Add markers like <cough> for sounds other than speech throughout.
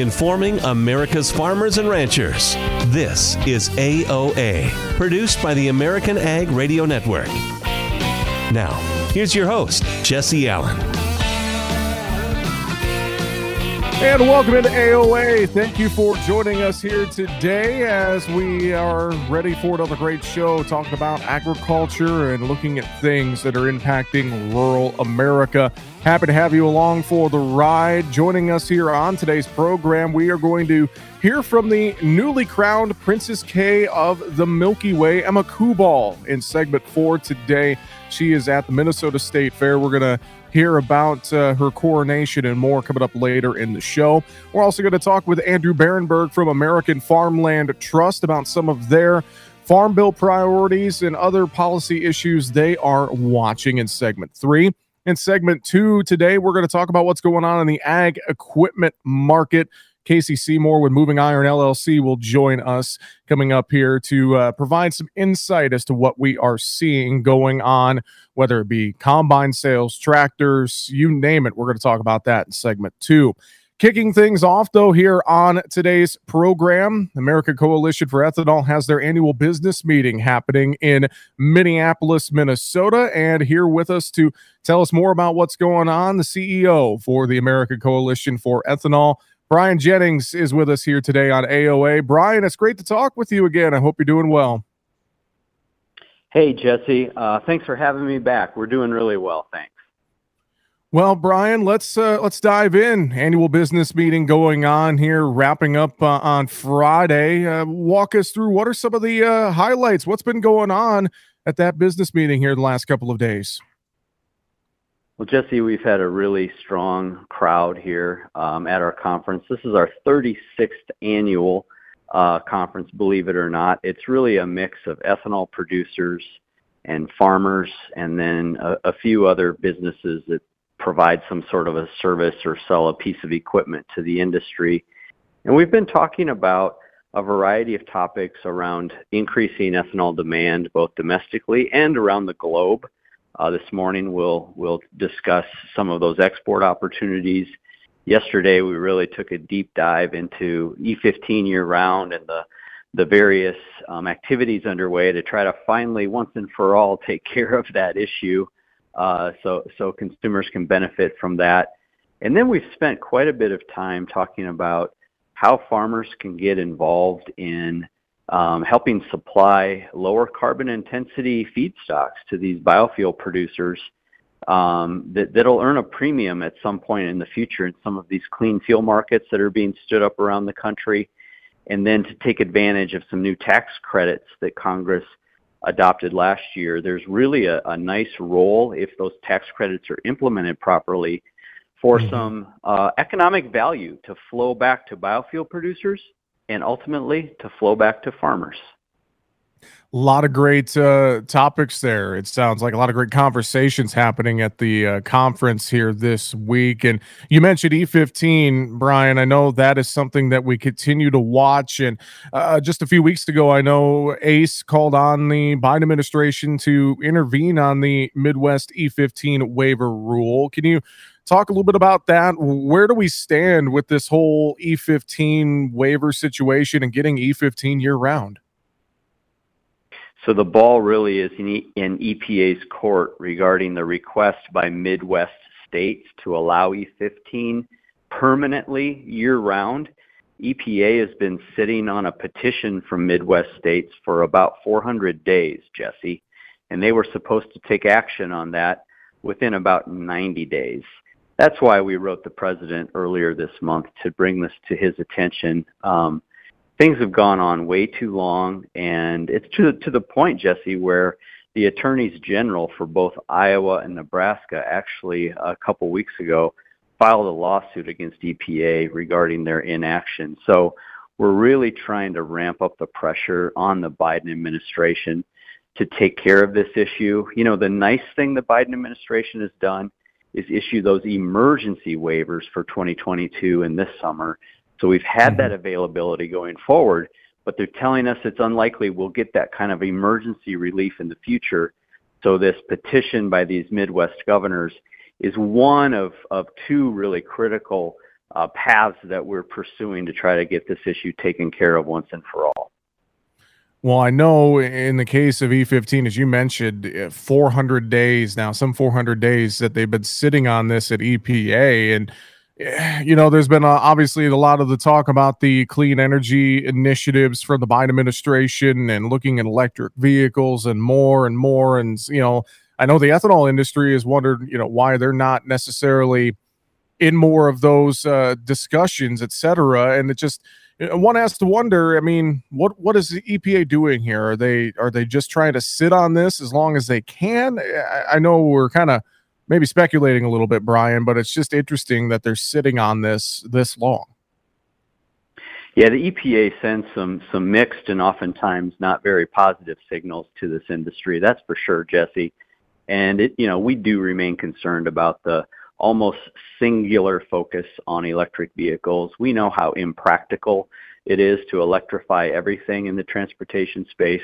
informing America's farmers and ranchers. This is AOA, produced by the American Ag Radio Network. Now, here's your host, Jesse Allen. And welcome into AOA. Thank you for joining us here today as we are ready for another great show talking about agriculture and looking at things that are impacting rural America. Happy to have you along for the ride. Joining us here on today's program, we are going to hear from the newly crowned Princess Kay of the Milky Way, Emma Kuball, in segment four today. She is at the Minnesota State Fair. We're going to hear about uh, her coronation and more coming up later in the show. We're also going to talk with Andrew Bahrenburg from American Farmland Trust about some of their farm bill priorities and other policy issues they are watching in segment three. In segment two today, we're going to talk about what's going on in the ag equipment market. Casey Seymour with Moving Iron LLC will join us coming up here to uh, provide some insight as to what we are seeing going on, whether it be combine sales, tractors, you name it. We're going to talk about that in segment two. Kicking things off, though, here on today's program, American Coalition for Ethanol has their annual business meeting happening in Minneapolis, Minnesota. And here with us to tell us more about what's going on, the CEO for the American Coalition for Ethanol, Brian Jennings is with us here today on AOA. Brian, it's great to talk with you again. I hope you're doing well. Hey, Jesse. Uh, thanks for having me back. We're doing really well. Thanks. Well, Brian, let's uh, let's dive in. Annual business meeting going on here, wrapping up uh, on Friday. Uh, walk us through what are some of the uh, highlights? What's been going on at that business meeting here the last couple of days? Well, Jesse, we've had a really strong crowd here um, at our conference. This is our 36th annual uh, conference, believe it or not. It's really a mix of ethanol producers and farmers, and then a, a few other businesses that provide some sort of a service or sell a piece of equipment to the industry. And we've been talking about a variety of topics around increasing ethanol demand, both domestically and around the globe. Uh, this morning, we'll we'll discuss some of those export opportunities. Yesterday, we really took a deep dive into E15 year-round and the the various um, activities underway to try to finally, once and for all, <laughs> take care of that issue, uh, so so consumers can benefit from that. And then we've spent quite a bit of time talking about how farmers can get involved in um, helping supply lower carbon intensity feedstocks to these biofuel producers um, that, that'll earn a premium at some point in the future in some of these clean fuel markets that are being stood up around the country, and then to take advantage of some new tax credits that Congress adopted last year. There's really a, a nice role if those tax credits are implemented properly for mm-hmm. some uh, economic value to flow back to biofuel producers and ultimately to flow back to farmers. A lot of great uh, topics there. It sounds like a lot of great conversations happening at the uh, conference here this week. And you mentioned E15, Brian. I know that is something that we continue to watch. And uh, just a few weeks ago, I know ACE called on the Biden administration to intervene on the Midwest E15 waiver rule. Can you talk a little bit about that. Where do we stand with this whole E15 waiver situation and getting E15 year round? So the ball really is in, e- in EPA's court regarding the request by Midwest states to allow E15 permanently year round. EPA has been sitting on a petition from Midwest states for about 400 days, Jesse, and they were supposed to take action on that within about 90 days that's why we wrote the president earlier this month to bring this to his attention. Um, things have gone on way too long, and it's to to the point, Jesse, where the attorneys general for both Iowa and Nebraska actually a couple weeks ago filed a lawsuit against EPA regarding their inaction. So we're really trying to ramp up the pressure on the Biden administration to take care of this issue. You know, the nice thing the Biden administration has done is issue those emergency waivers for 2022 and this summer. So we've had mm-hmm. that availability going forward, but they're telling us it's unlikely we'll get that kind of emergency relief in the future. So this petition by these Midwest governors is one of, of two really critical uh, paths that we're pursuing to try to get this issue taken care of once and for all. Well, I know in the case of E15, as you mentioned, eh, 400 days now, some 400 days that they've been sitting on this at EPA. And, eh, you know, there's been uh, obviously a lot of the talk about the clean energy initiatives from the Biden administration and looking at electric vehicles and more and more. And, you know, I know the ethanol industry has wondered, you know, why they're not necessarily in more of those uh, discussions, et cetera. And it just, Uh, one has to wonder. I mean, what what is the EPA doing here? Are they are they just trying to sit on this as long as they can? I, I know we're kind of maybe speculating a little bit, Brian, but it's just interesting that they're sitting on this this long. Yeah, the EPA sends some some mixed and oftentimes not very positive signals to this industry. That's for sure, Jesse. And it, you know, we do remain concerned about the almost singular focus on electric vehicles. We know how impractical it is to electrify everything in the transportation space.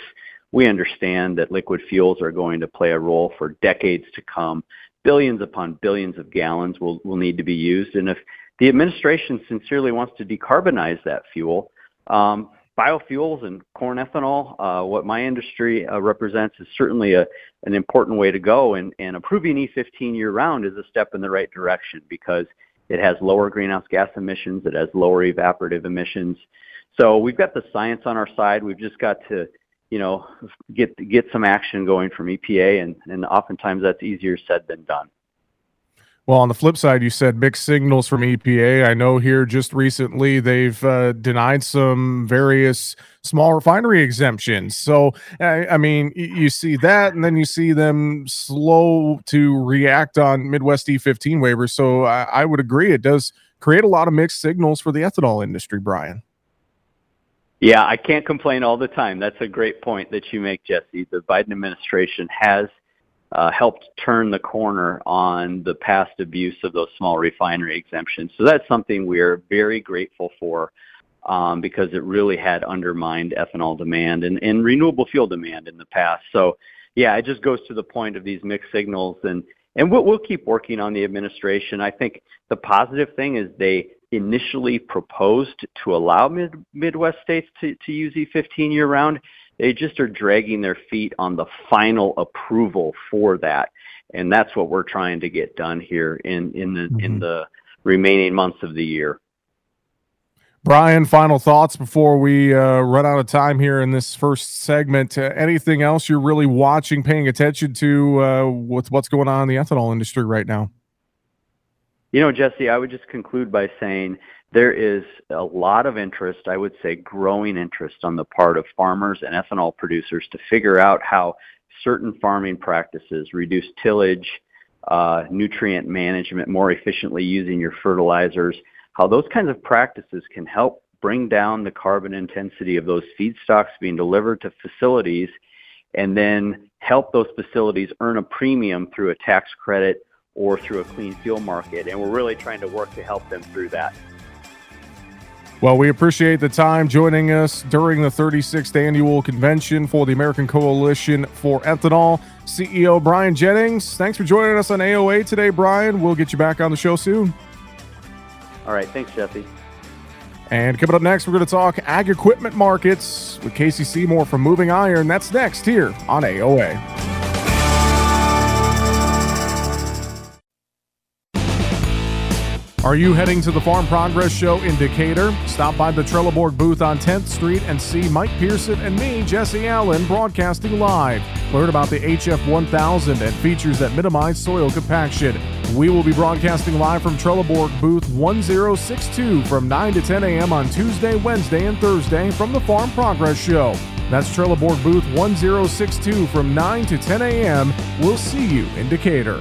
We understand that liquid fuels are going to play a role for decades to come. Billions upon billions of gallons will, need to be used. And if the administration sincerely wants to decarbonize that fuel, um, biofuels and corn ethanol, uh, what my industry uh, represents is certainly a, an important way to go. And, and approving E15 year round is a step in the right direction because it has lower greenhouse gas emissions, it has lower evaporative emissions. So we've got the science on our side. We've just got to, you know, get get some action going from EPA, and, and oftentimes that's easier said than done. Well, on the flip side, you said mixed signals from EPA. I know here just recently they've uh, denied some various small refinery exemptions. So, I, I, mean, you see that, and then you see them slow to react on Midwest E15 waivers. So, I, I would agree it does create a lot of mixed signals for the ethanol industry, Brian. Yeah, I can't complain all the time. That's a great point that you make, Jesse. The Biden administration has helped turn the corner on the past abuse of those small refinery exemptions. So that's something we're very grateful for um, because it really had undermined ethanol demand and, and renewable fuel demand in the past. So yeah, it just goes to the point of these mixed signals and and we'll, we'll keep working on the administration. I think the positive thing is they initially proposed to allow mid, Midwest states to, to use E15 year round they just are dragging their feet on the final approval for that. And that's what we're trying to get done here in, in the mm-hmm. in the remaining months of the year. Brian, final thoughts before we uh, run out of time here in this first segment. Uh, anything else you're really watching, paying attention to uh, with what's going on in the ethanol industry right now? You know, Jesse, I would just conclude by saying there is a lot of interest, I would say growing interest on the part of farmers and ethanol producers to figure out how certain farming practices, reduce tillage, uh, nutrient management, more efficiently using your fertilizers, how those kinds of practices can help bring down the carbon intensity of those feedstocks being delivered to facilities and then help those facilities earn a premium through a tax credit or through a clean fuel market. And we're really trying to work to help them through that. Well, we appreciate the time joining us during the 36th annual convention for the American Coalition for Ethanol. CEO Brian Jennings, thanks for joining us on AOA today, Brian. We'll get you back on the show soon. All right. Thanks, Jesse. And coming up next, we're going to talk ag equipment markets with Casey Seymour from Moving Iron. That's next here on AOA. Are you heading to the Farm Progress Show in Decatur? Stop by the Trelleborg booth on 10th Street and see Mike Pearson and me, Jesse Allen, broadcasting live. Learn about the HF 1000 and features that minimize soil compaction. We will be broadcasting live from Trelleborg booth 1062 from 9 to 10 a.m. on Tuesday, Wednesday, and Thursday from the Farm Progress Show. That's Trelleborg booth 1062 from 9 to 10 a.m. We'll see you in Decatur.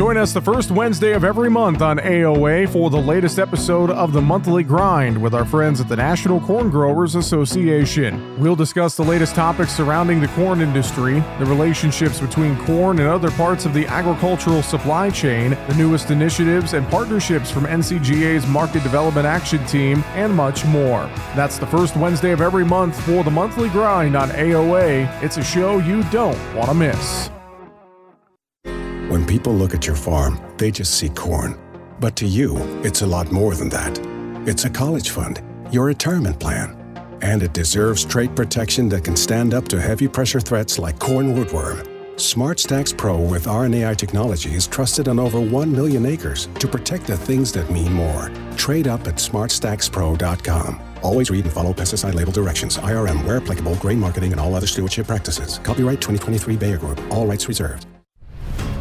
Join us the first Wednesday of every month on AOA for the latest episode of the Monthly Grind with our friends at the National Corn Growers Association. We'll discuss the latest topics surrounding the corn industry, the relationships between corn and other parts of the agricultural supply chain, the newest initiatives and partnerships from NCGA's Market Development Action Team, and much more. That's the first Wednesday of every month for the Monthly Grind on AOA. It's a show you don't want to miss. People look at your farm, they just see corn. But to you, it's a lot more than that. It's a college fund, your retirement plan, and it deserves trait protection that can stand up to heavy pressure threats like corn rootworm. SmartStax Pro with RNAi technology is trusted on over 1 million acres to protect the things that mean more. Trade up at smartstaxpro.com. Always read and follow pesticide label directions. IRM, where applicable, grain marketing, and all other stewardship practices. Copyright 2023 Bayer Group. All rights reserved.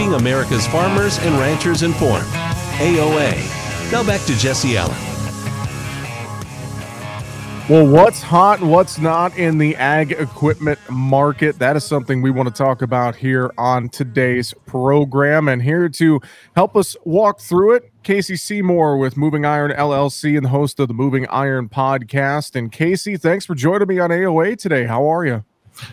Keeping America's farmers and ranchers informed. AOA. Now back to Jesse Allen. Well, what's hot and what's not in the ag equipment market? That is something we want to talk about here on today's program. And here to help us walk through it, Casey Seymour with Moving Iron LLC and the host of the Moving Iron podcast. And Casey, thanks for joining me on AOA today. How are you?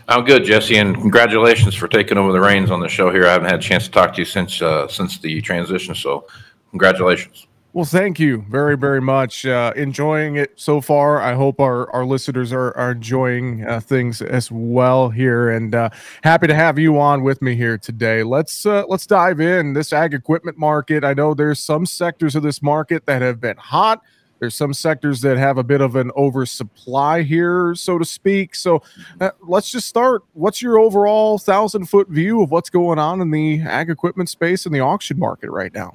I'm good, Jesse, and congratulations for taking over the reins on the show here. I haven't had a chance to talk to you since uh, since the transition, so congratulations. Well, thank you very, very much. Uh, enjoying it so far. I hope our, our listeners are, are enjoying uh, things as well here, and uh, happy to have you on with me here today. Let's uh, let's dive in this ag equipment market. I know there's some sectors of this market that have been hot. There's some sectors that have a bit of an oversupply here, so to speak. So uh, let's just start. What's your overall thousand foot view of what's going on in the ag equipment space and the auction market right now?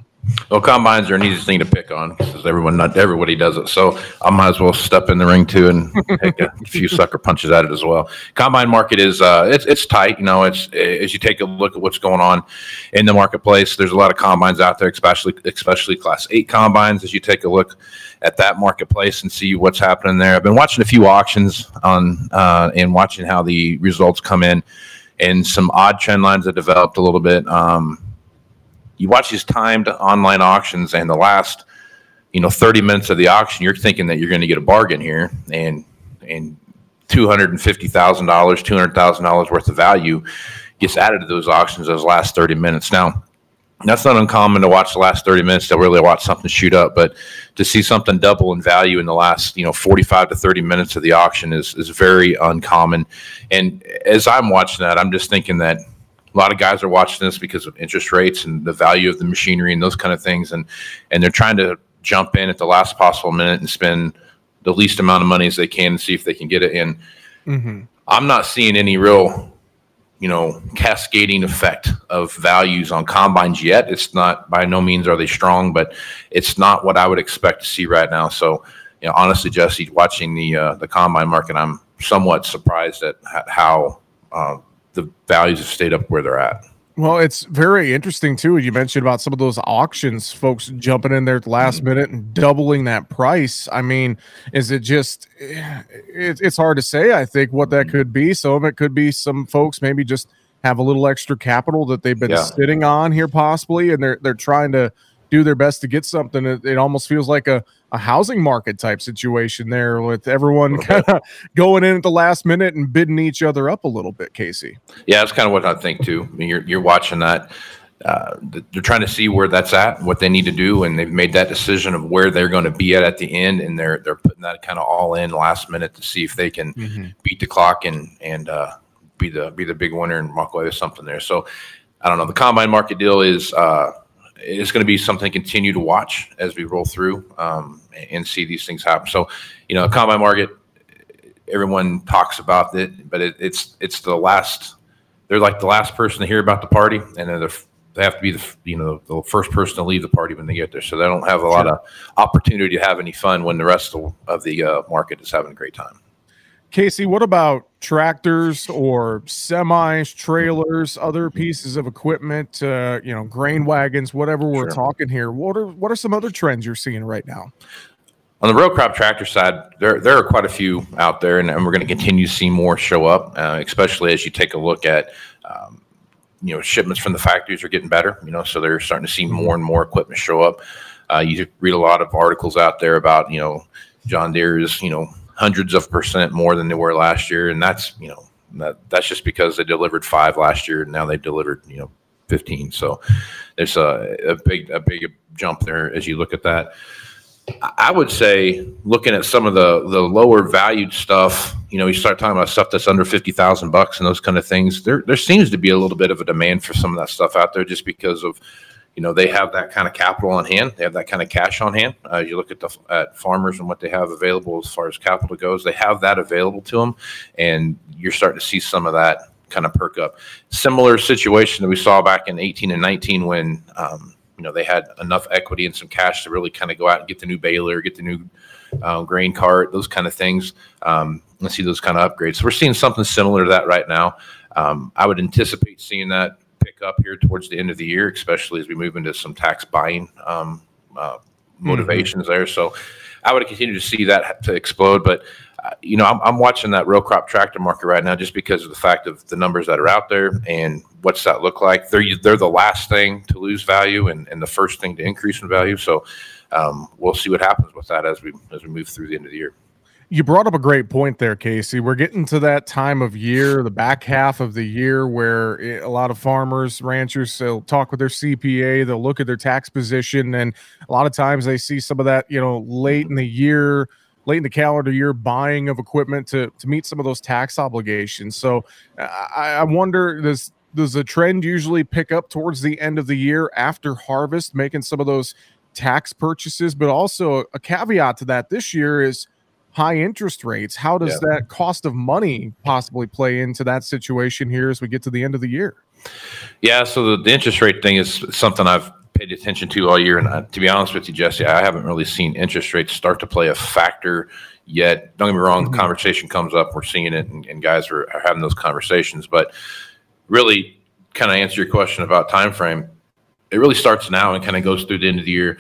Well, combines are an easy thing to pick on because everyone, not everybody does it. So I might as well step in the ring too and take a <laughs> few sucker punches at it as well. Combine market is uh, it's it's tight. You know, it's as you take a look at what's going on in the marketplace. There's a lot of combines out there, especially especially class eight combines. As you take a look at that marketplace and see what's happening there. I've been watching a few auctions on uh, and watching how the results come in, and some odd trend lines that developed a little bit. Um, you watch these timed online auctions and the last you know 30 minutes of the auction you're thinking that you're going to get a bargain here and and $250,000 $200,000 worth of value gets added to those auctions those last 30 minutes now that's not uncommon to watch the last 30 minutes to really watch something shoot up but to see something double in value in the last you know 45 to 30 minutes of the auction is is very uncommon and as i'm watching that i'm just thinking that a lot of guys are watching this because of interest rates and the value of the machinery and those kind of things and and they're trying to jump in at the last possible minute and spend the least amount of money as they can and see if they can get it in mm-hmm. i'm not seeing any real you know cascading effect of values on combines yet it's not by no means are they strong but it's not what i would expect to see right now so you know honestly jesse watching the uh, the combine market i'm somewhat surprised at how uh, the values have stayed up where they're at. Well, it's very interesting too. You mentioned about some of those auctions, folks jumping in there at the last mm-hmm. minute and doubling that price. I mean, is it just? It, it's hard to say. I think what that could be. Some of it could be some folks maybe just have a little extra capital that they've been yeah. sitting on here, possibly, and they're they're trying to do their best to get something. It, it almost feels like a, a housing market type situation there with everyone kind of <laughs> going in at the last minute and bidding each other up a little bit, Casey. Yeah, that's kind of what I think too. I mean, you're, you're watching that. Uh, they're trying to see where that's at, what they need to do, and they've made that decision of where they're going to be at at the end, and they're they're putting that kind of all in last minute to see if they can mm-hmm. beat the clock and and uh, be the be the big winner and walk away with something there. So I don't know. The combine market deal is uh, is going to be something to continue to watch as we roll through um, and see these things happen. So you know, combine market, everyone talks about it, but it, it's it's the last. They're like the last person to hear about the party, and then the they have to be the you know the first person to leave the party when they get there, so they don't have a lot of opportunity to have any fun when the rest of, of the uh, market is having a great time. Casey, what about tractors or semis, trailers, other pieces of equipment? Uh, you know, grain wagons, whatever we're sure. talking here. What are what are some other trends you're seeing right now? On the row crop tractor side, there there are quite a few out there, and, and we're going to continue to see more show up, uh, especially as you take a look at um, you know shipments from the factories are getting better. You know, so they're starting to see mm-hmm. more and more equipment show up. Uh, you read a lot of articles out there about you know John Deere's you know hundreds of percent more than they were last year, and that's you know that that's just because they delivered five last year, and now they delivered you know 15. So there's a, a big a big jump there as you look at that. I would say looking at some of the the lower valued stuff, you know, you start talking about stuff that's under fifty thousand bucks and those kind of things. There there seems to be a little bit of a demand for some of that stuff out there, just because of, you know, they have that kind of capital on hand, they have that kind of cash on hand. Uh, you look at the at farmers and what they have available as far as capital goes, they have that available to them, and you're starting to see some of that kind of perk up. Similar situation that we saw back in eighteen and nineteen when. Um, you know they had enough equity and some cash to really kind of go out and get the new baler, get the new uh, grain cart, those kind of things. Um, let's see those kind of upgrades. So we're seeing something similar to that right now. Um, I would anticipate seeing that pick up here towards the end of the year, especially as we move into some tax buying um, uh, mm-hmm. motivations mm-hmm. there. So I would continue to see that to explode, but you know, I'm, I'm, watching that row crop tractor market right now just because of the fact of the numbers that are out there and what's that look like. They're they're the last thing to lose value and, and the first thing to increase in value. So um, we'll see what happens with that as we as we move through the end of the year. You brought up a great point there, Casey. We're getting to that time of year, the back half of the year, where a lot of farmers, ranchers, they'll talk with their CPA, they'll look at their tax position, and a lot of times they see some of that, you know, late in the year late in the calendar year buying of equipment to to meet some of those tax obligations. So uh, I, I wonder does does the trend usually pick up towards the end of the year after harvest, making some of those tax purchases? But also a caveat to that this year is high interest rates. How does yeah. that cost of money possibly play into that situation here as we get to the end of the year? Yeah, so the, the interest rate thing is something I've paid attention to all year. And uh, to be honest with you, Jesse, I haven't really seen interest rates start to play a factor yet. Don't get me wrong, mm-hmm. the conversation comes up. We're seeing it, and, and guys are, are, having those conversations. But really, kind of answer your question about time frame. It really starts now and kind of goes through the end of the year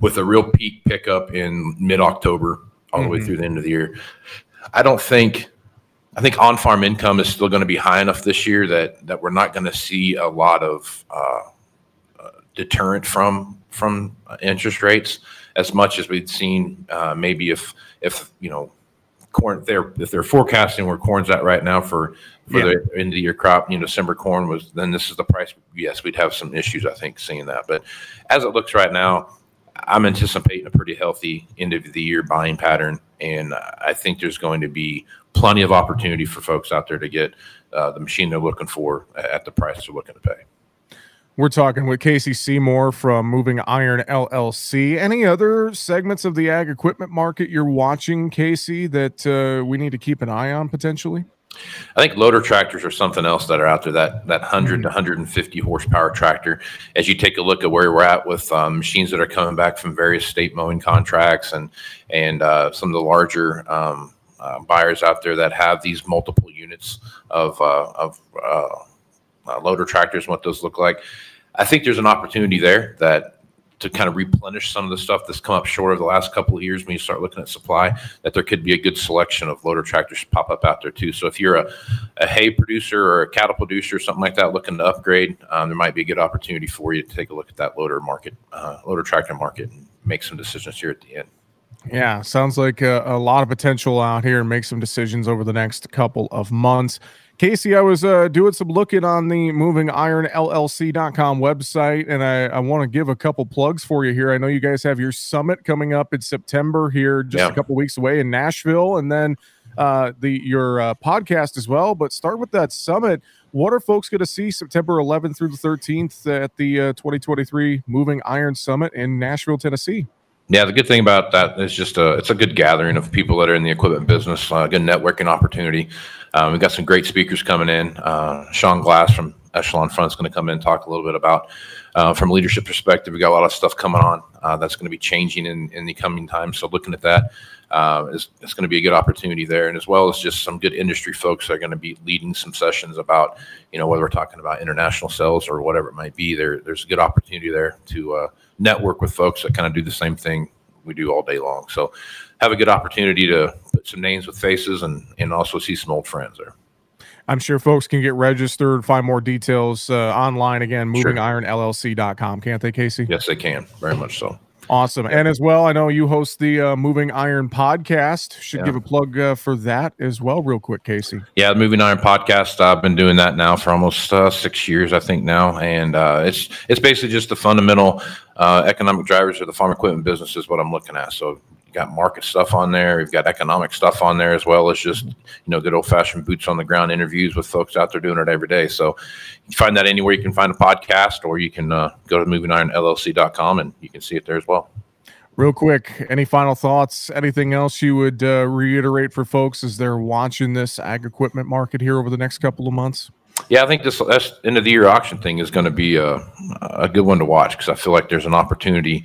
with a real peak pickup in mid October all the mm-hmm. way through the end of the year. I don't think. I think on-farm income is still going to be high enough this year that that we're not going to see a lot of uh, deterrent from from interest rates as much as we'd seen uh, maybe if if you know corn they're if they're forecasting where corn's at right now for for yeah. the end of the year crop you know december corn was then this is the price yes we'd have some issues i think seeing that but as it looks right now i'm anticipating a pretty healthy end of the year buying pattern and i think there's going to be plenty of opportunity for folks out there to get uh, the machine they're looking for at the price they're looking to pay we're talking with Casey Seymour from Moving Iron LLC. Any other segments of the ag equipment market you're watching, Casey, that uh, we need to keep an eye on potentially? I think loader tractors are something else that are out there. That that 100 to 150 horsepower tractor. As you take a look at where we're at with um, machines that are coming back from various state mowing contracts and and uh, some of the larger um, uh, buyers out there that have these multiple units of uh, of uh, uh, loader tractors and what those look like. I think there's an opportunity there that to kind of replenish some of the stuff that's come up short over the last couple of years when you start looking at supply, that there could be a good selection of loader tractors pop up out there too. So if you're a, a hay producer or a cattle producer or something like that looking to upgrade, um, there might be a good opportunity for you to take a look at that loader market, uh, loader tractor market, and make some decisions here at the end. Yeah, sounds like a, a, lot of potential out here and make some decisions over the next couple of months. Casey, I was uh, doing some looking on the movingironllc.com website, and I, I want to give a couple plugs for you here. I know you guys have your summit coming up in September here, just yeah. a couple weeks away in Nashville, and then uh, the your uh, podcast as well. But start with that summit. What are folks going to see September 11th through the 13th at the uh, 2023 Moving Iron Summit in Nashville, Tennessee? Yeah, the good thing about that is just a, it's a good gathering of people that are in the equipment business, uh, good networking opportunity. Um, we've got some great speakers coming in. Uh, Sean Glass from Echelon Front is going to come in and talk a little bit about, uh, from a leadership perspective, we've got a lot of stuff coming on uh, that's going to be changing in, in the coming time. So looking at that, uh, is, it's going to be a good opportunity there, and as well as just some good industry folks that are going to be leading some sessions about, you know, whether we're talking about international sales or whatever it might be. There, there's a good opportunity there to uh, network with folks that kind of do the same thing we do all day long. So have a good opportunity to put some names with faces and and also see some old friends there. I'm sure folks can get registered, find more details uh, online again, movingironllc.com, can't they, Casey? Yes, they can. Very much so. Awesome. And as well, I know you host the uh, Moving Iron podcast. Should yeah. give a plug uh, for that as well, real quick, Casey. Yeah, the Moving Iron podcast. I've been doing that now for almost uh, six years, I think now, and uh, it's it's basically just the fundamental uh, economic drivers of the farm equipment business is what I'm looking at. So got market stuff on there. We've got economic stuff on there as well as just you know good old fashioned boots on the ground interviews with folks out there doing it every day. So you find that anywhere you can find a podcast, or you can uh, go to movingironllc.com and you can see it there as well. Real quick, any final thoughts? Anything else you would uh, reiterate for folks as they're watching this ag equipment market here over the next couple of months? Yeah, I think this, end of the year auction thing is going to be a, a good one to watch because I feel like there's an opportunity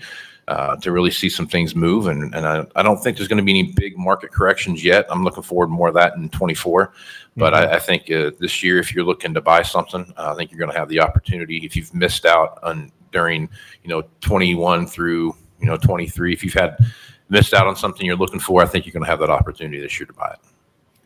uh, to really see some things move. And, and I, I don't think there's going to be any big market corrections yet. I'm looking forward to more of that in 24. But mm-hmm. I, I, think uh, this year, if you're looking to buy something, uh, I think you're going to have the opportunity. If you've missed out on during, you know, 21 through, you know, 23, if you've had missed out on something you're looking for, I think you're going to have that opportunity this year to buy it.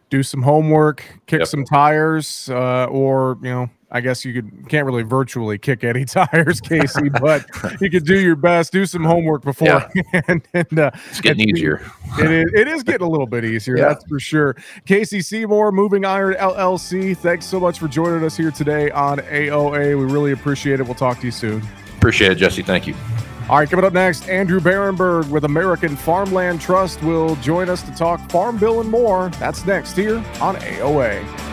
Do some homework, kick yep. some tires, uh, or you know, I guess you could can't really virtually kick any <laughs> tires, Casey, but you could do your best, do some homework before. Yeah. <laughs> and, and uh, it's getting easier. It is, it is getting a little bit easier, yeah. that's for sure. Casey Seymour, Moving Iron LLC. Thanks so much for joining us here today on AOA. We really appreciate it. We'll talk to you soon. Appreciate it, Jesse. Thank you. All right, coming up next, Andrew Bahrenburg with American Farmland Trust will join us to talk Farm Bill and more. That's next here on AOA.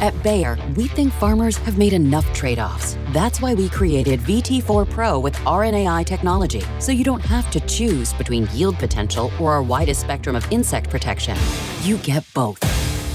At Bayer, we think farmers have made enough trade offs. That's why we created VT4 Pro with RNAi technology, so you don't have to choose between yield potential or our widest spectrum of insect protection. You get both.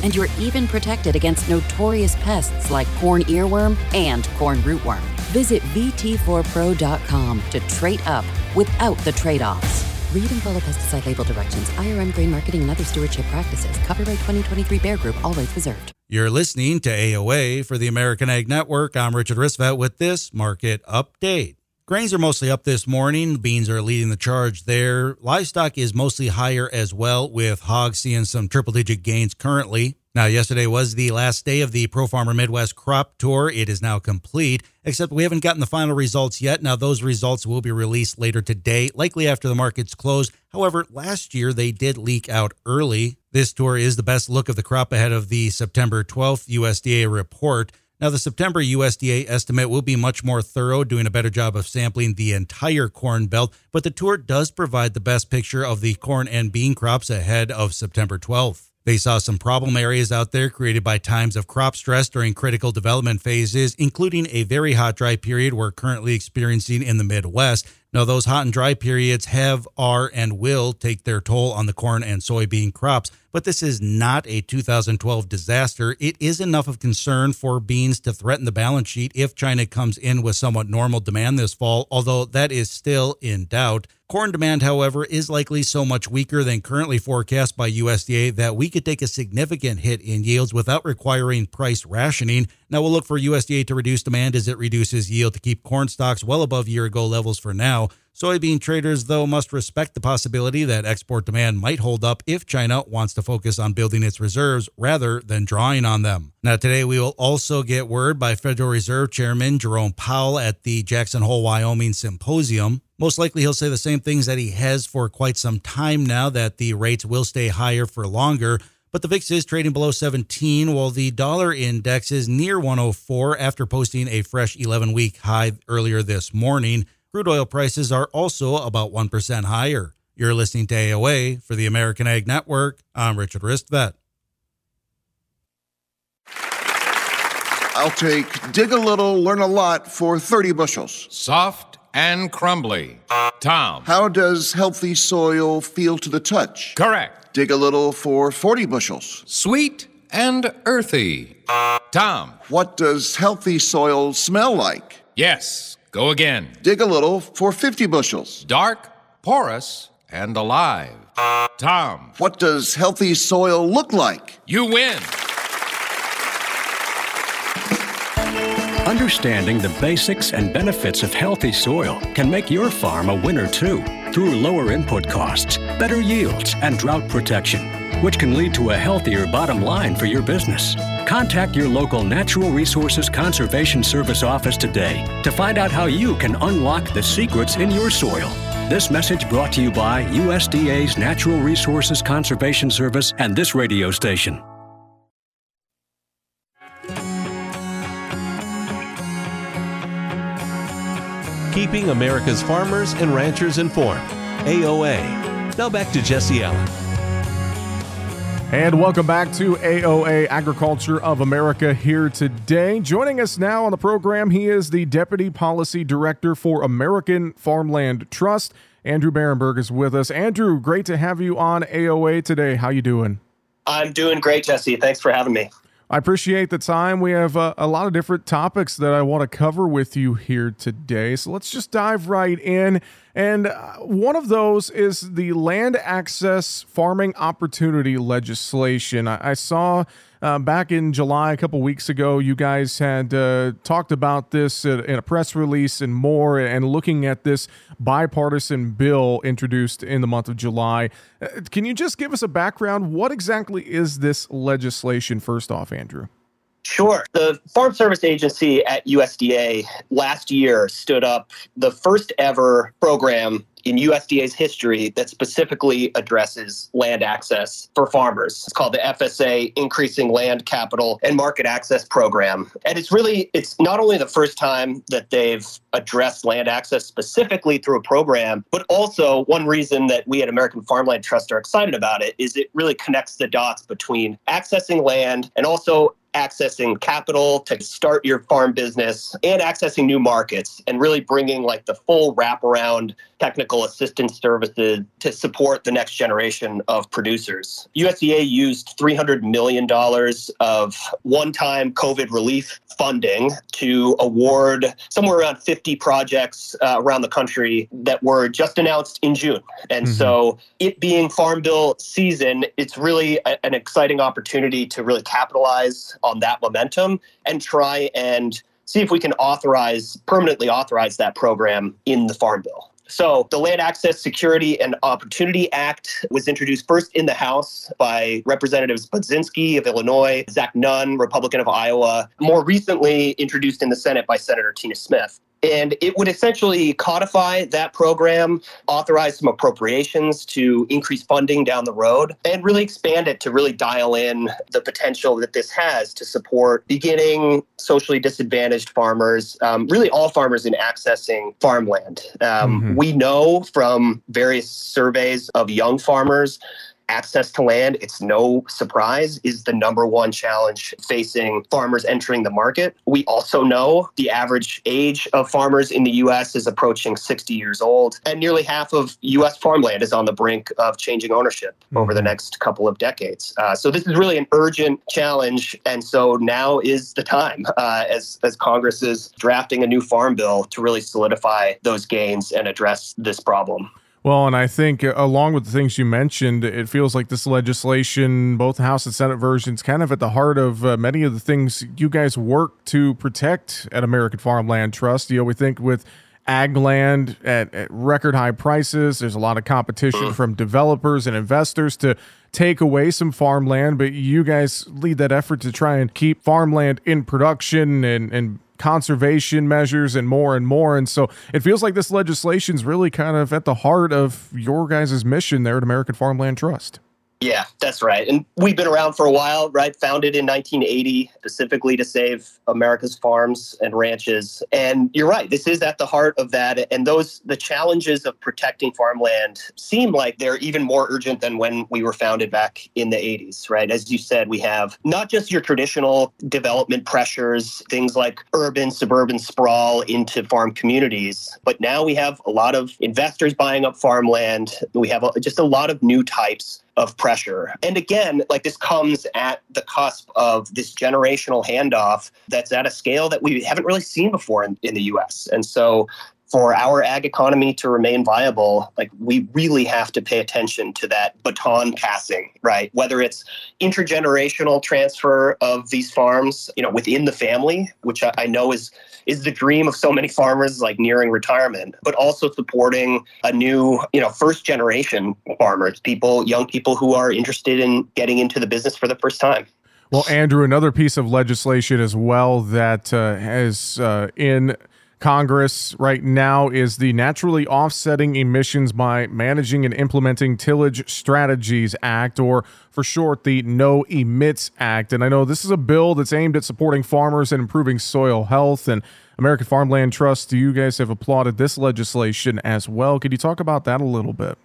And you're even protected against notorious pests like corn earworm and corn rootworm. Visit VT4Pro.com to trade up without the trade offs. Read and follow pesticide label directions, IRM grain marketing, and other stewardship practices. Copyright 2023 Bayer Group, all rights reserved. You're listening to AOA for the American Ag Network. I'm Richard Ristvet with this market update. Grains are mostly up this morning. Beans are leading the charge there. Livestock is mostly higher as well, with hogs seeing some triple digit gains currently. Now, yesterday was the last day of the Pro Farmer Midwest Crop Tour. It is now complete, except we haven't gotten the final results yet. Now, those results will be released later today, likely after the markets close. However, last year they did leak out early. This tour is the best look of the crop ahead of the September 12th USDA report. Now, the September USDA estimate will be much more thorough, doing a better job of sampling the entire corn belt, but the tour does provide the best picture of the corn and bean crops ahead of September 12th. They saw some problem areas out there created by times of crop stress during critical development phases, including a very hot dry period we're currently experiencing in the Midwest. Now, those hot and dry periods have, are, and will take their toll on the corn and soybean crops, but this is not a 2012 disaster. It is enough of concern for beans to threaten the balance sheet if China comes in with somewhat normal demand this fall, although that is still in doubt. Corn demand, however, is likely so much weaker than currently forecast by USDA that we could take a significant hit in yields without requiring price rationing. Now we'll look for USDA to reduce demand as it reduces yield to keep corn stocks well above year ago levels for now. Soybean traders, though, must respect the possibility that export demand might hold up if China wants to focus on building its reserves rather than drawing on them. Now, today we will also get word by Federal Reserve Chairman Jerome Powell at the Jackson Hole, Wyoming symposium. Most likely, he'll say the same things that he has for quite some time now that the rates will stay higher for longer. But the VIX is trading below 17, while the dollar index is near 104 after posting a fresh 11 week high earlier this morning. Crude oil prices are also about 1% higher. You're listening to AOA for the American Ag Network. I'm Richard Ristvet. I'll take dig a little, learn a lot for 30 bushels. Soft and crumbly. Tom. How does healthy soil feel to the touch? Correct. Dig a little for 40 bushels. Sweet and earthy. Tom. What does healthy soil smell like? Yes. Go again. Dig a little for 50 bushels. Dark, porous, and alive. Tom. What does healthy soil look like? You win. Understanding the basics and benefits of healthy soil can make your farm a winner too through lower input costs, better yields, and drought protection, which can lead to a healthier bottom line for your business. Contact your local Natural Resources Conservation Service office today to find out how you can unlock the secrets in your soil. This message brought to you by USDA's Natural Resources Conservation Service and this radio station. Keeping America's farmers and ranchers informed. AOA. Now back to Jesse Allen. And welcome back to AOA Agriculture of America here today. Joining us now on the program, he is the Deputy Policy Director for American Farmland Trust. Andrew Bahrenburg is with us. Andrew, great to have you on AOA today. How you doing? I'm doing great, Jesse. Thanks for having me. I appreciate the time. We have uh, a lot of different topics that I want to cover with you here today. So let's just dive right in. And uh, one of those is the land access farming opportunity legislation. I, I saw uh, back in July, a couple weeks ago, you guys had uh, talked about this in a press release and more, and looking at this bipartisan bill introduced in the month of July. Uh, can you just give us a background? What exactly is this legislation, first off, Andrew? Sure. The Farm Service Agency at USDA last year stood up the first ever program in USDA's history that specifically addresses land access for farmers. It's called the FSA Increasing Land Capital and Market Access Program. And it's really it's not only the first time that they've addressed land access specifically through a program, but also one reason that we at American Farmland Trust are excited about it is it really connects the dots between accessing land and also accessing capital to start your farm business and accessing new markets and really bringing like the full wraparound technical assistance services to support the next generation of producers. USDA used $300 million of one time COVID relief funding to award somewhere around 50 projects uh, around the country that were just announced in June. And mm-hmm. so, it being Farm Bill season, it's really a, an exciting opportunity to really capitalize on that momentum and try and see if we can authorize, permanently authorize that program in the Farm Bill. So, the Land Access Security and Opportunity Act was introduced first in the House by Representatives Budzinski of Illinois, Zach Nunn, Republican of Iowa, more recently introduced in the Senate by Senator Tina Smith. And it would essentially codify that program, authorize some appropriations to increase funding down the road, and really expand it to really dial in the potential that this has to support beginning socially disadvantaged farmers, um, really all farmers in accessing farmland. Um, mm-hmm. We know from various surveys of young farmers access to land, it's no surprise, is the number one challenge facing farmers entering the market. We also know the average age of farmers in the U.S. is approaching 60 years old, and nearly half of U.S. farmland is on the brink of changing ownership mm-hmm. over the next couple of decades. Uh, so this is really an urgent challenge, and so now is the time uh, as as Congress is drafting a new farm bill to really solidify those gains and address this problem. Well, and I think uh, along with the things you mentioned, it feels like this legislation, both House and Senate versions, kind of at the heart of uh, many of the things you guys work to protect at American Farmland Trust. You know, we think with ag land at, at record high prices, there's a lot of competition from developers and investors to take away some farmland, but you guys lead that effort to try and keep farmland in production and, and conservation measures and more and more. And so it feels like this legislation is really kind of at the heart of your guys' mission there at American Farmland Trust. Yeah, that's right. And we've been around for a while, right? Founded in 1980 specifically to save America's farms and ranches. And you're right, this is at the heart of that. And those, the challenges of protecting farmland seem like they're even more urgent than when we were founded back in the 80s, right? As you said, we have not just your traditional development pressures, things like urban, suburban sprawl into farm communities, but now we have a lot of investors buying up farmland. We have just a lot of new types of pressure. And again, like this comes at the cusp of this generational handoff that's at a scale that we haven't really seen before in, in the US. And so for our ag economy to remain viable, like we really have to pay attention to that baton passing, right? Whether it's intergenerational transfer of these farms, you know, within the family, which I, know is is the dream of so many farmers like nearing retirement, but also supporting a new, you know, first generation farmers, people, young people who are interested in getting into the business for the first time. Well, Andrew, another piece of legislation as well that uh, has uh, in Congress right now is the Naturally Offsetting Emissions by Managing and Implementing Tillage Strategies Act, or for short, the No Emits Act. And I know this is a bill that's aimed at supporting farmers and improving soil health. And American Farmland Trust, you guys have applauded this legislation as well. Could you talk about that a little bit?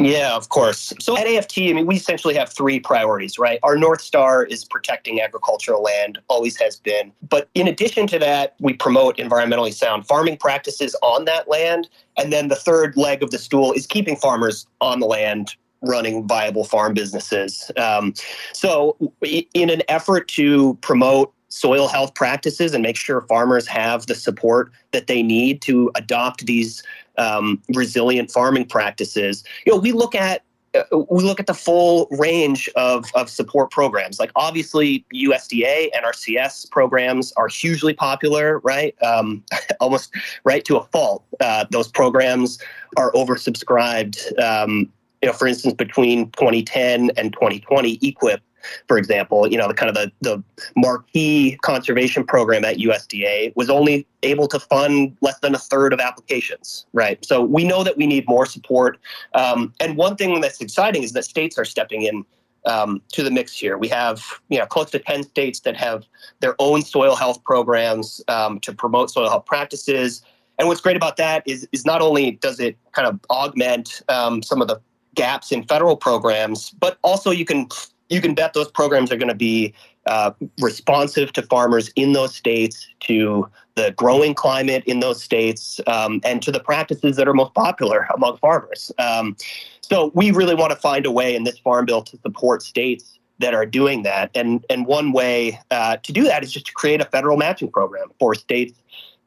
Yeah, of course. So at AFT, I mean, we essentially have three priorities, right? Our North Star is protecting agricultural land, always has been. But in addition to that, we promote environmentally sound farming practices on that land. And then the third leg of the stool is keeping farmers on the land running viable farm businesses. Um, so, in an effort to promote soil health practices and make sure farmers have the support that they need to adopt these um, resilient farming practices. You know, we look at uh, we look at the full range of, of support programs. Like obviously, USDA NRCS programs are hugely popular, right? Um, <laughs> almost right to a fault. Uh, those programs are oversubscribed. Um, you know, for instance, between 2010 and 2020, EQIP for example, you know, the kind of the, the marquee conservation program at USDA was only able to fund less than a third of applications, right? So we know that we need more support. Um, and one thing that's exciting is that states are stepping in um, to the mix here. We have you know close to 10 states that have their own soil health programs um, to promote soil health practices. And what's great about that is, is not only does it kind of augment um, some of the gaps in federal programs, but also you can you can bet those programs are going to be uh, responsive to farmers in those states, to the growing climate in those states, um, and to the practices that are most popular among farmers. Um, so we really want to find a way in this farm bill to support states that are doing that. And and one way uh, to do that is just to create a federal matching program for states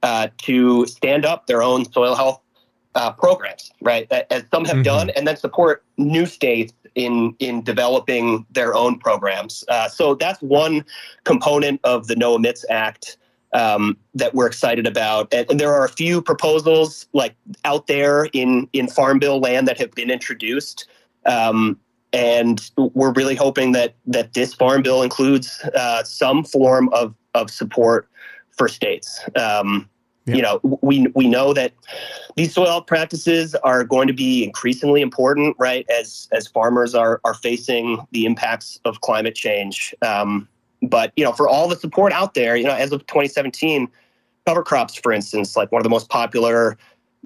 uh, to stand up their own soil health uh, programs, right? As some have mm-hmm. done, and then support new states in in developing their own programs. Uh, so that's one component of the No Emits Act um, that we're excited about. And, and, there are a few proposals like out there in in Farm Bill land that have been introduced. Um, and we're really hoping that that this farm bill includes uh, some form of of support for states. Um, You know, we we know that these soil practices are going to be increasingly important, right? As as farmers are are facing the impacts of climate change. Um, but you know, for all the support out there, you know, as of 2017, cover crops, for instance, like one of the most popular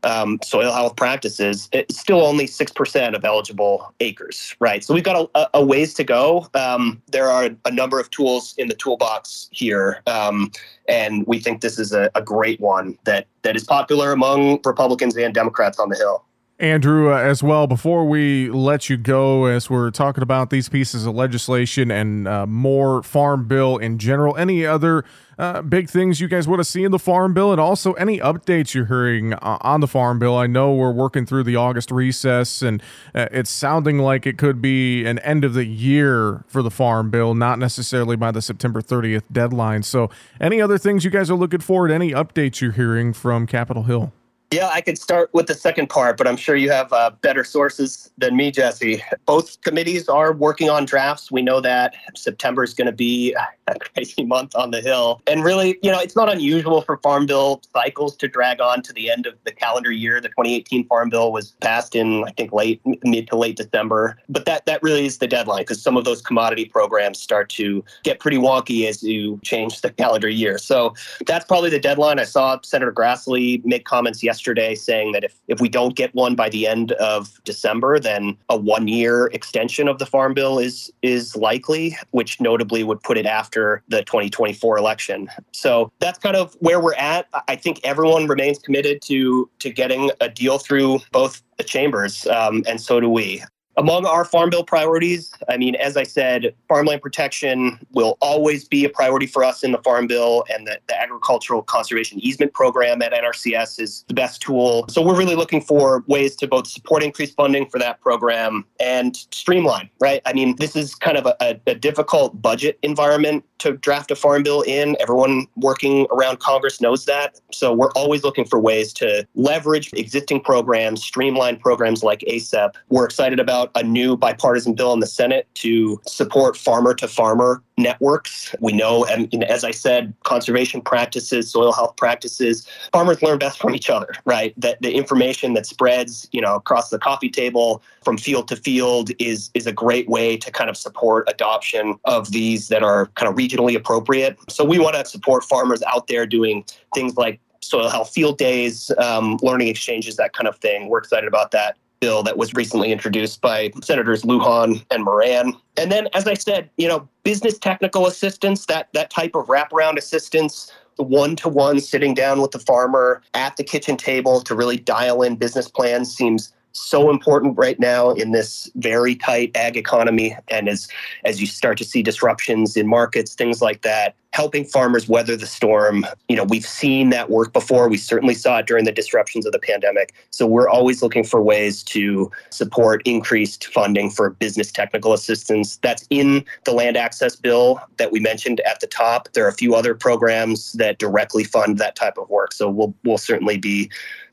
um, soil health practices, it's still only 6% of eligible acres, right? So we've got a, a ways to go. Um, there are a number of tools in the toolbox here, um, and we think this is a, a, great one that, that is popular among Republicans and Democrats on the Hill. Andrew, uh, as well, before we let you go, as we're talking about these pieces of legislation and uh, more farm bill in general, any other uh, big things you guys want to see in the farm bill, and also any updates you're hearing uh, on the farm bill? I know we're working through the August recess, and uh, it's sounding like it could be an end of the year for the farm bill, not necessarily by the September 30th deadline. So, any other things you guys are looking forward? To, any updates you're hearing from Capitol Hill? Yeah, I could start with the second part, but I'm sure you have uh, better sources than me, Jesse. Both committees are working on drafts. We know that September is going to be <laughs> crazy month on the Hill. And really, you know, it's not unusual for Farm Bill cycles to drag on to the end of the calendar year. The 2018 Farm Bill was passed in, I think, late, mid to late December. But that, that really is the deadline because some of those commodity programs start to get pretty wonky as you change the calendar year. So that's probably the deadline. I saw Senator Grassley make comments yesterday yesterday saying that if, if we don't get one by the end of December, then a one year extension of the farm bill is is likely, which notably would put it after the 2024 election. So that's kind of where we're at. I think everyone remains committed to to getting a deal through both the chambers, um, and so do we. Among our Farm Bill priorities, I mean, as I said, farmland protection will always be a priority for us in the Farm Bill, and the, the, Agricultural Conservation Easement Program at NRCS is the best tool. So we're really looking for ways to both support increased funding for that program and streamline, right? I mean, this is kind of a, a difficult budget environment to draft a farm bill in. Everyone working around Congress knows that. So we're always looking for ways to leverage existing programs, streamline programs like ACEP. We're excited about a new bipartisan bill in the Senate to support farmer to farmer networks. We know, and as I said, conservation practices, soil health practices, farmers learn best from each other, right? That the information that spreads, you know, across the coffee table from field to field is is a great way to kind of support adoption of these that are kind of regionally appropriate. So we want to support farmers out there doing things like soil health field days, um, learning exchanges, that kind of thing. We're excited about that bill that was recently introduced by Senators Lujan and Moran. And then, as I said, you know, business technical assistance, that that type of wraparound assistance, the one to one sitting down with the farmer at the kitchen table to really dial in business plans seems so important right now in this very tight ag economy and as as you start to see disruptions in markets things like that helping farmers weather the storm. You know we've seen that work before. We certainly saw it during the disruptions of the pandemic. So we're always looking for ways to support increased funding for business technical assistance. That's in the land access bill that we mentioned at the top. There are a few other programs that directly fund that type of work. So we'll we'll certainly be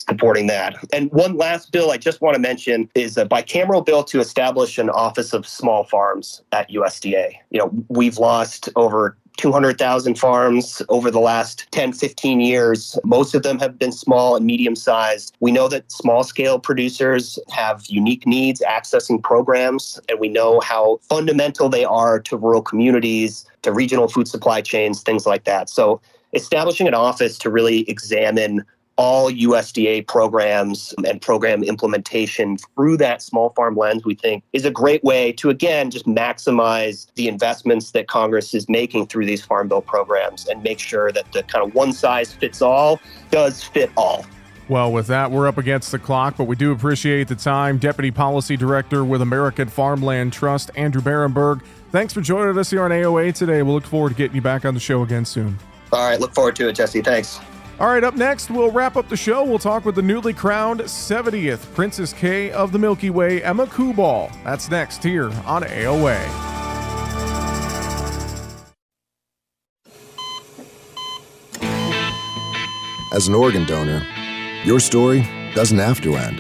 supporting that. And one last bill I just want to mention is a bicameral bill to establish an Office of Small Farms at USDA. You know, we've lost over 200,000 farms over the last 10, 15 years. Most of them have been small and medium sized. We know that small scale producers have unique needs accessing programs, and we know how fundamental they are to rural communities, to regional food supply chains, things like that. So, establishing an office to really examine all USDA programs and program implementation through that small farm lens, we think is a great way to, again, just maximize the investments that Congress is making through these Farm Bill programs and make sure that the kind of one size fits all does fit all. Well, with that, we're up against the clock, but we do appreciate the time. Deputy Policy Director with American Farmland Trust, Andrew Bahrenburg. Thanks for joining us here on AOA today. We'll look forward to getting you back on the show again soon. All right, look forward to it, Jesse. Thanks. All right, up next, we'll wrap up the show. We'll talk with the newly crowned 70th Princess Kay of the Milky Way, Emma Kuball. That's next here on AOA. As an organ donor, your story doesn't have to end.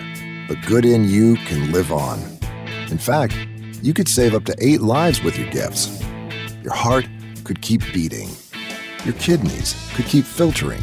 The good in you can live on. In fact, you could save up to eight lives with your gifts. Your heart could keep beating. Your kidneys could keep filtering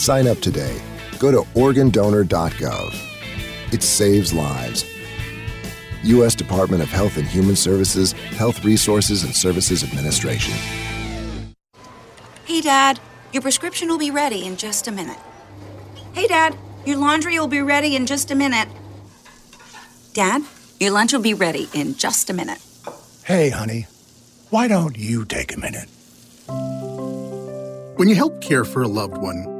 Sign up today. Go to organdonor.gov. It saves lives. U.S. Department of Health and Human Services, Health Resources and Services Administration. Hey, Dad, your prescription will be ready in just a minute. Hey, Dad, your laundry will be ready in just a minute. Dad, your lunch will be ready in just a minute. Hey, honey, why don't you take a minute? When you help care for a loved one,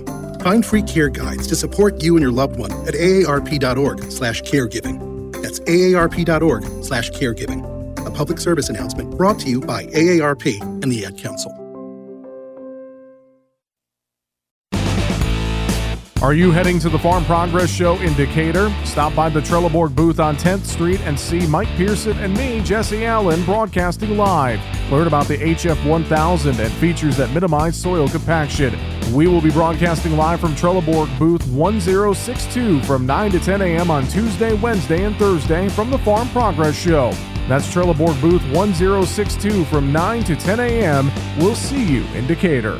Find free care guides to support you and your loved one at aarp.org slash caregiving. That's aarp.org slash caregiving. A public service announcement brought to you by AARP and the Ad Council. Are you heading to the Farm Progress Show in Decatur? Stop by the Trelleborg booth on 10th Street and see Mike Pearson and me, Jesse Allen, broadcasting live. Learn about the HF 1000 and features that minimize soil compaction. We will be broadcasting live from Trelleborg booth 1062 from 9 to 10 a.m. on Tuesday, Wednesday, and Thursday from the Farm Progress Show. That's Trelleborg booth 1062 from 9 to 10 a.m. We'll see you in Decatur.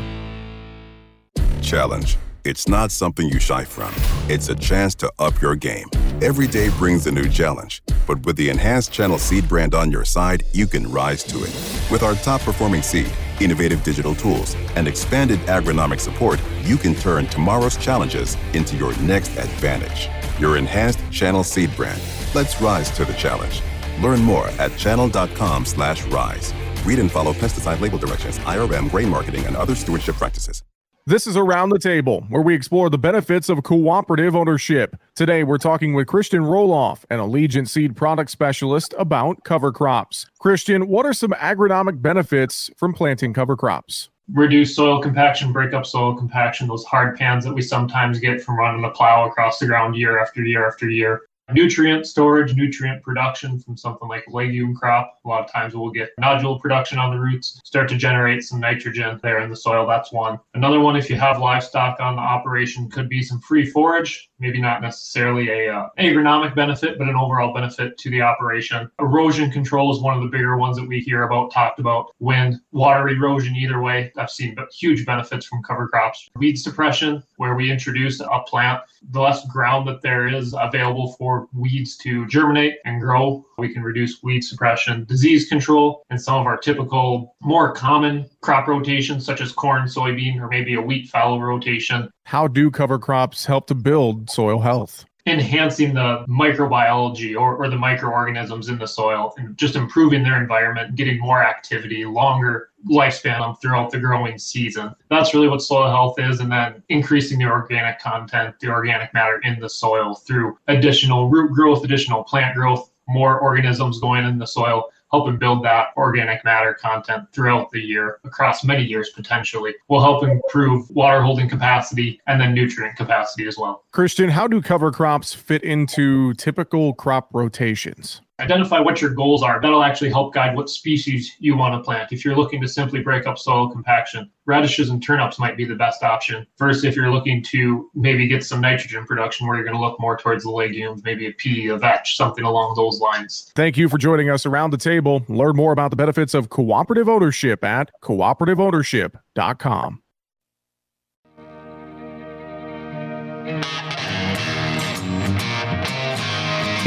Challenge. It's not something you shy from. It's a chance to up your game. Every day brings a new challenge, but with the enhanced Channel Seed brand on your side, you can rise to it. With our top performing seed, innovative digital tools, and expanded agronomic support, you can turn tomorrow's challenges into your next advantage. Your enhanced Channel Seed brand. Let's rise to the challenge. Learn more at channel.com slash rise. Read and follow pesticide label directions, IRM, grain marketing, and other stewardship practices. This is Around the Table, where we explore the benefits of cooperative ownership. Today, we're talking with Christian Roloff, an Allegiant seed product specialist, about cover crops. Christian, what are some agronomic benefits from planting cover crops? Reduce soil compaction, break up soil compaction, those hard pans that we sometimes get from running the plow across the ground year after year after year nutrient storage, nutrient production from something like a legume crop. A lot of times we'll get nodule production on the roots, start to generate some nitrogen there in the soil. That's one. Another one, if you have livestock on the operation, could be some free forage. Maybe not necessarily a uh, agronomic benefit, but an overall benefit to the operation. Erosion control is one of the bigger ones that we hear about, talked about. Wind, water erosion, either way. I've seen huge benefits from cover crops. Weed suppression, where we introduce a plant, the less ground that there is available for weeds to germinate and grow. We can reduce weed suppression, disease control, and some of our typical, more common crop rotations, such as corn, soybean, or maybe a wheat fallow rotation. How do cover crops help to build soil health? Enhancing the microbiology or, or the microorganisms in the soil and just improving their environment, getting more activity, longer lifespan throughout the growing season. That's really what soil health is. And then increasing the organic content, the organic matter in the soil through additional root growth, additional plant growth, more organisms going in the soil helping build that organic matter content throughout the year across many years potentially will help improve water holding capacity and then nutrient capacity as well. Christian, how do cover crops fit into typical crop rotations? Identify what your goals are. That'll actually help guide what species you want to plant. If you're looking to simply break up soil compaction, radishes and turnips might be the best option. First, if you're looking to maybe get some nitrogen production where you're going to look more towards the legumes, maybe a pea, a vetch, something along those lines. Thank you for joining us around the table. Learn more about the benefits of cooperative ownership at cooperativeownership.com.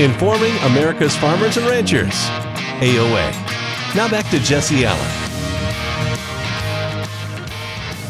Informing America's farmers and ranchers. AOA. Now back to Jesse Allen.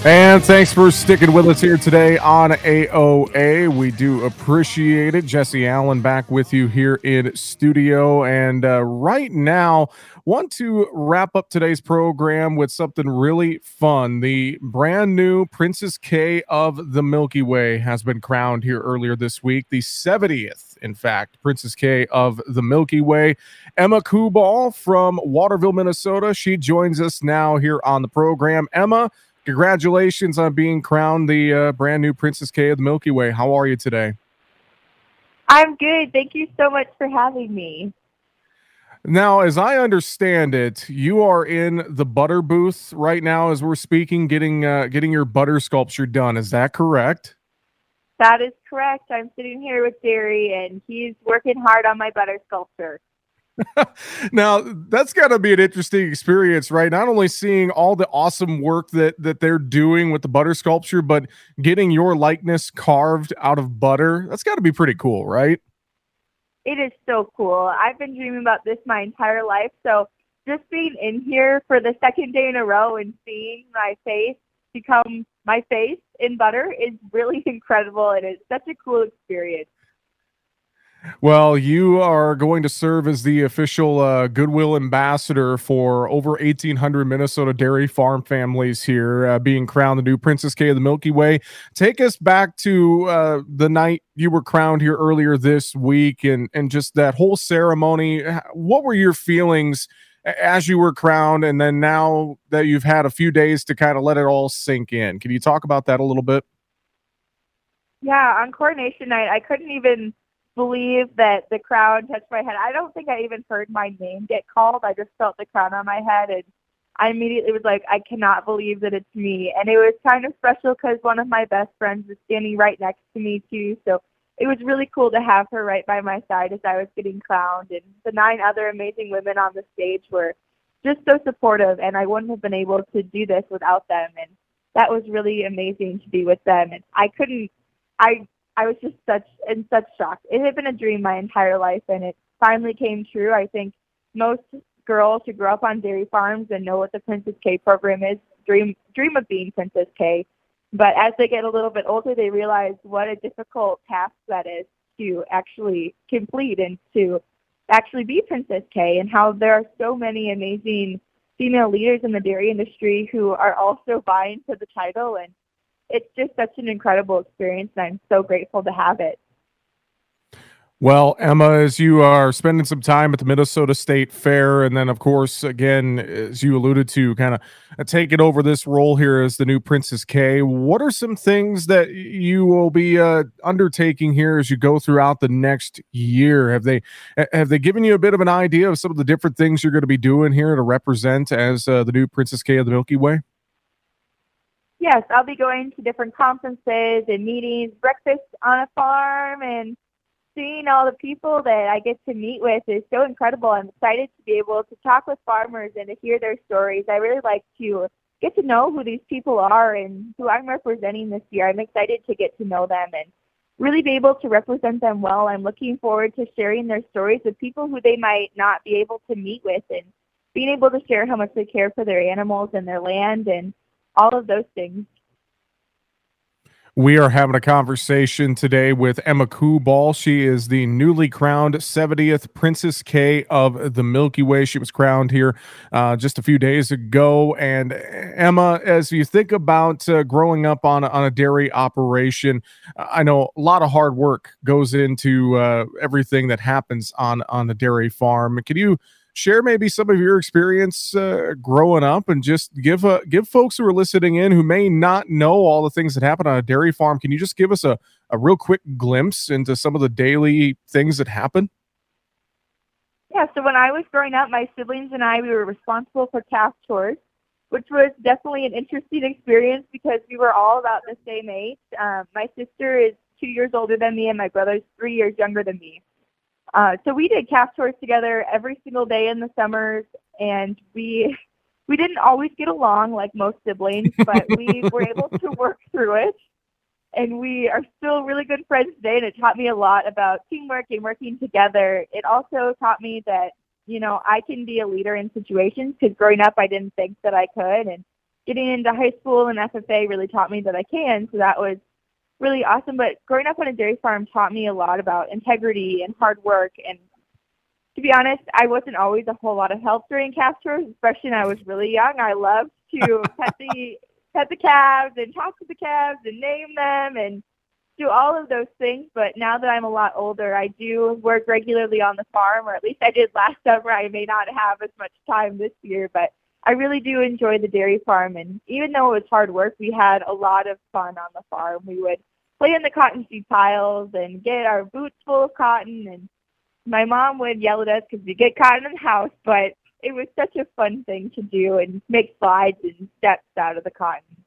And thanks for sticking with us here today on AOA. We do appreciate it. Jesse Allen back with you here in studio. And uh, right now, want to wrap up today's program with something really fun. The brand new Princess Kay of the Milky Way has been crowned here earlier this week. The 70th, in fact, Princess Kay of the Milky Way. Emma Kuball from Waterville, Minnesota. She joins us now here on the program. Emma, congratulations on being crowned the uh, brand new Princess Kay of the Milky Way. How are you today? I'm good. Thank you so much for having me. Now, as I understand it, you are in the butter booth right now as we're speaking, getting uh, getting your butter sculpture done. Is that correct? That is correct. I'm sitting here with Jerry, and he's working hard on my butter sculpture. <laughs> now that's got to be an interesting experience right? Not only seeing all the awesome work that that they're doing with the butter sculpture but getting your likeness carved out of butter that's got to be pretty cool right? It is so cool. I've been dreaming about this my entire life so just being in here for the second day in a row and seeing my face become my face in butter is really <laughs> incredible and it's such a cool experience well, you are going to serve as the official uh, Goodwill ambassador for over 1,800 Minnesota dairy farm families here, uh, being crowned the new Princess Kay of the Milky Way. Take us back to uh, the night you were crowned here earlier this week and, and just that whole ceremony. What were your feelings as you were crowned? And then now that you've had a few days to kind of let it all sink in, can you talk about that a little bit? Yeah, on coronation night, I couldn't even believe that the crown touched my head. I don't think I even heard my name get called. I just felt the crown on my head and I immediately was like, I cannot believe that it's me. And it was kind of special because one of my best friends was standing right next to me too. So it was really cool to have her right by my side as I was getting crowned. And the nine other amazing women on the stage were just so supportive. And I wouldn't have been able to do this without them. And that was really amazing to be with them. And I couldn't, I I was just such in such shock. It had been a dream my entire life, and it finally came true. I think most girls who grow up on dairy farms and know what the Princess Kay program is dream dream of being Princess Kay. But as they get a little bit older, they realize what a difficult task that is to actually complete and to actually be Princess Kay, and how there are so many amazing female leaders in the dairy industry who are also vying for the title and it's just such an incredible experience, and I'm so grateful to have it. Well, Emma, as you are spending some time at the Minnesota State Fair, and then, of course, again, as you alluded to, kind of taking over this role here as the new Princess Kay, what are some things that you will be uh, undertaking here as you go throughout the next year? Have they have they given you a bit of an idea of some of the different things you're going to be doing here to represent as uh, the new Princess Kay of the Milky Way? Yes, I'll be going to different conferences and meetings, breakfast on a farm, and seeing all the people that I get to meet with is so incredible. I'm excited to be able to talk with farmers and to hear their stories. I really like to get to know who these people are and who I'm representing this year. I'm excited to get to know them and really be able to represent them well. I'm looking forward to sharing their stories with people who they might not be able to meet with and being able to share how much they care for their animals and their land and all of those things. We are having a conversation today with Emma Kuball. She is the newly crowned 70th Princess Kay of the Milky Way. She was crowned here uh, just a few days ago. And Emma, as you think about uh, growing up on on a dairy operation, I know a lot of hard work goes into uh, everything that happens on on the dairy farm. Can you share maybe some of your experience uh, growing up and just give uh, give folks who are listening in who may not know all the things that happen on a dairy farm can you just give us a, a real quick glimpse into some of the daily things that happen? Yeah so when i was growing up my siblings and i we were responsible for calf chores which was definitely an interesting experience because we were all about the same age. Um, my sister is two years older than me and my brother's three years younger than me uh, so we did calf tours together every single day in the summers, and we <laughs> we didn't always get along like most siblings, <laughs> but we were able to work through it. And we are still really good friends today, and it taught me a lot about teamwork and working together. It also taught me that you know I can be a leader in situations because growing up I didn't think that I could, and getting into high school and FFA really taught me that I can. So that was really awesome. But growing up on a dairy farm taught me a lot about integrity and hard work. And to be honest, I wasn't always a whole lot of help during calf tours, especially when I was really young. I loved to <laughs> pet the pet the calves and talk to the calves and name them and do all of those things. But now that I'm a lot older, I do work regularly on the farm, or at least I did last summer. I may not have as much time this year, but I really do enjoy the dairy farm. And even though it was hard work, we had a lot of fun on the farm. We would play in the cotton seed piles and get our boots full of cotton. And my mom would yell at us because we get cotton in the house, but it was such a fun thing to do and make slides and steps out of the cotton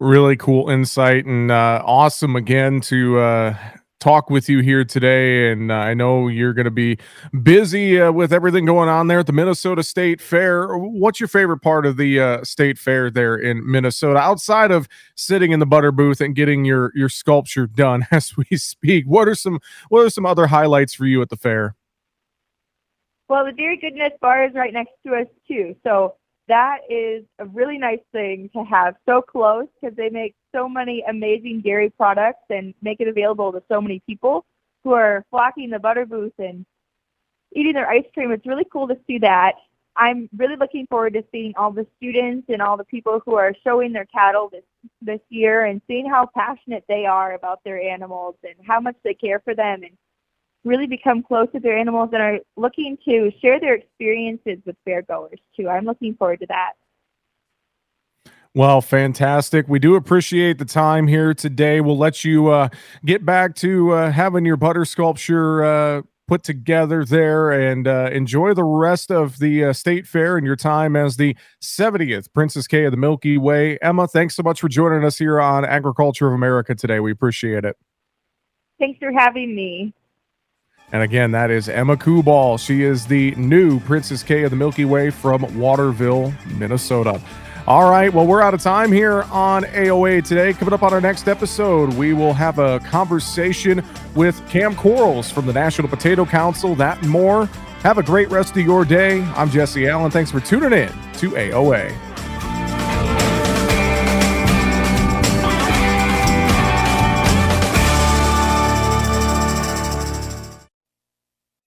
really cool insight and uh, awesome again to uh, talk with you here today. And uh, I know you're going to be busy uh, with everything going on there at the Minnesota State Fair. What's your favorite part of the uh, state fair there in Minnesota, outside of sitting in the butter booth and getting your your sculpture done <laughs> as we speak? What are some what are some other highlights for you at the fair? Well, the Dairy Goodness bar is right next to us too, so that is a really nice thing to have so close because they make so many amazing dairy products and make it available to so many people who are flocking the butter booth and eating their ice cream. It's really cool to see that. I'm really looking forward to seeing all the students and all the people who are showing their cattle this this year and seeing how passionate they are about their animals and how much they care for them and really become close with their animals and are looking to share their experiences with fair goers too. I'm looking forward to that. Well, fantastic. We do appreciate the time here today. We'll let you uh, get back to uh, having your butter sculpture uh, put together there and uh, enjoy the rest of the uh, state fair and your time as the 70th Princess Kay of the Milky Way. Emma, thanks so much for joining us here on Agriculture of America today. We appreciate it. Thanks for having me. And again, that is Emma Kuball. She is the new Princess Kay of the Milky Way from Waterville, Minnesota. All right, well, we're out of time here on AOA today. Coming up on our next episode, we will have a conversation with Cam Quarles from the National Potato Council. That and more. Have a great rest of your day. I'm Jesse Allen. Thanks for tuning in to AOA.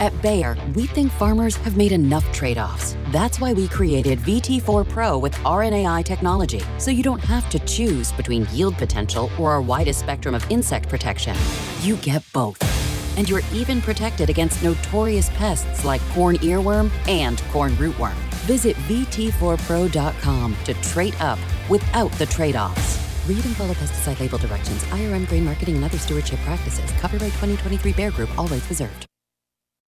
At Bayer, we think farmers have made enough trade offs. That's why we created VT4 Pro with RNAi technology, so you don't have to choose between yield potential or our widest spectrum of insect protection. You get both. And you're even protected against notorious pests like corn earworm and corn rootworm. Visit VT4Pro.com to trade up without the trade offs. Read and follow pesticide label directions, IRM grain marketing, and other stewardship practices. Copyright 2023 Bayer Group, rights reserved.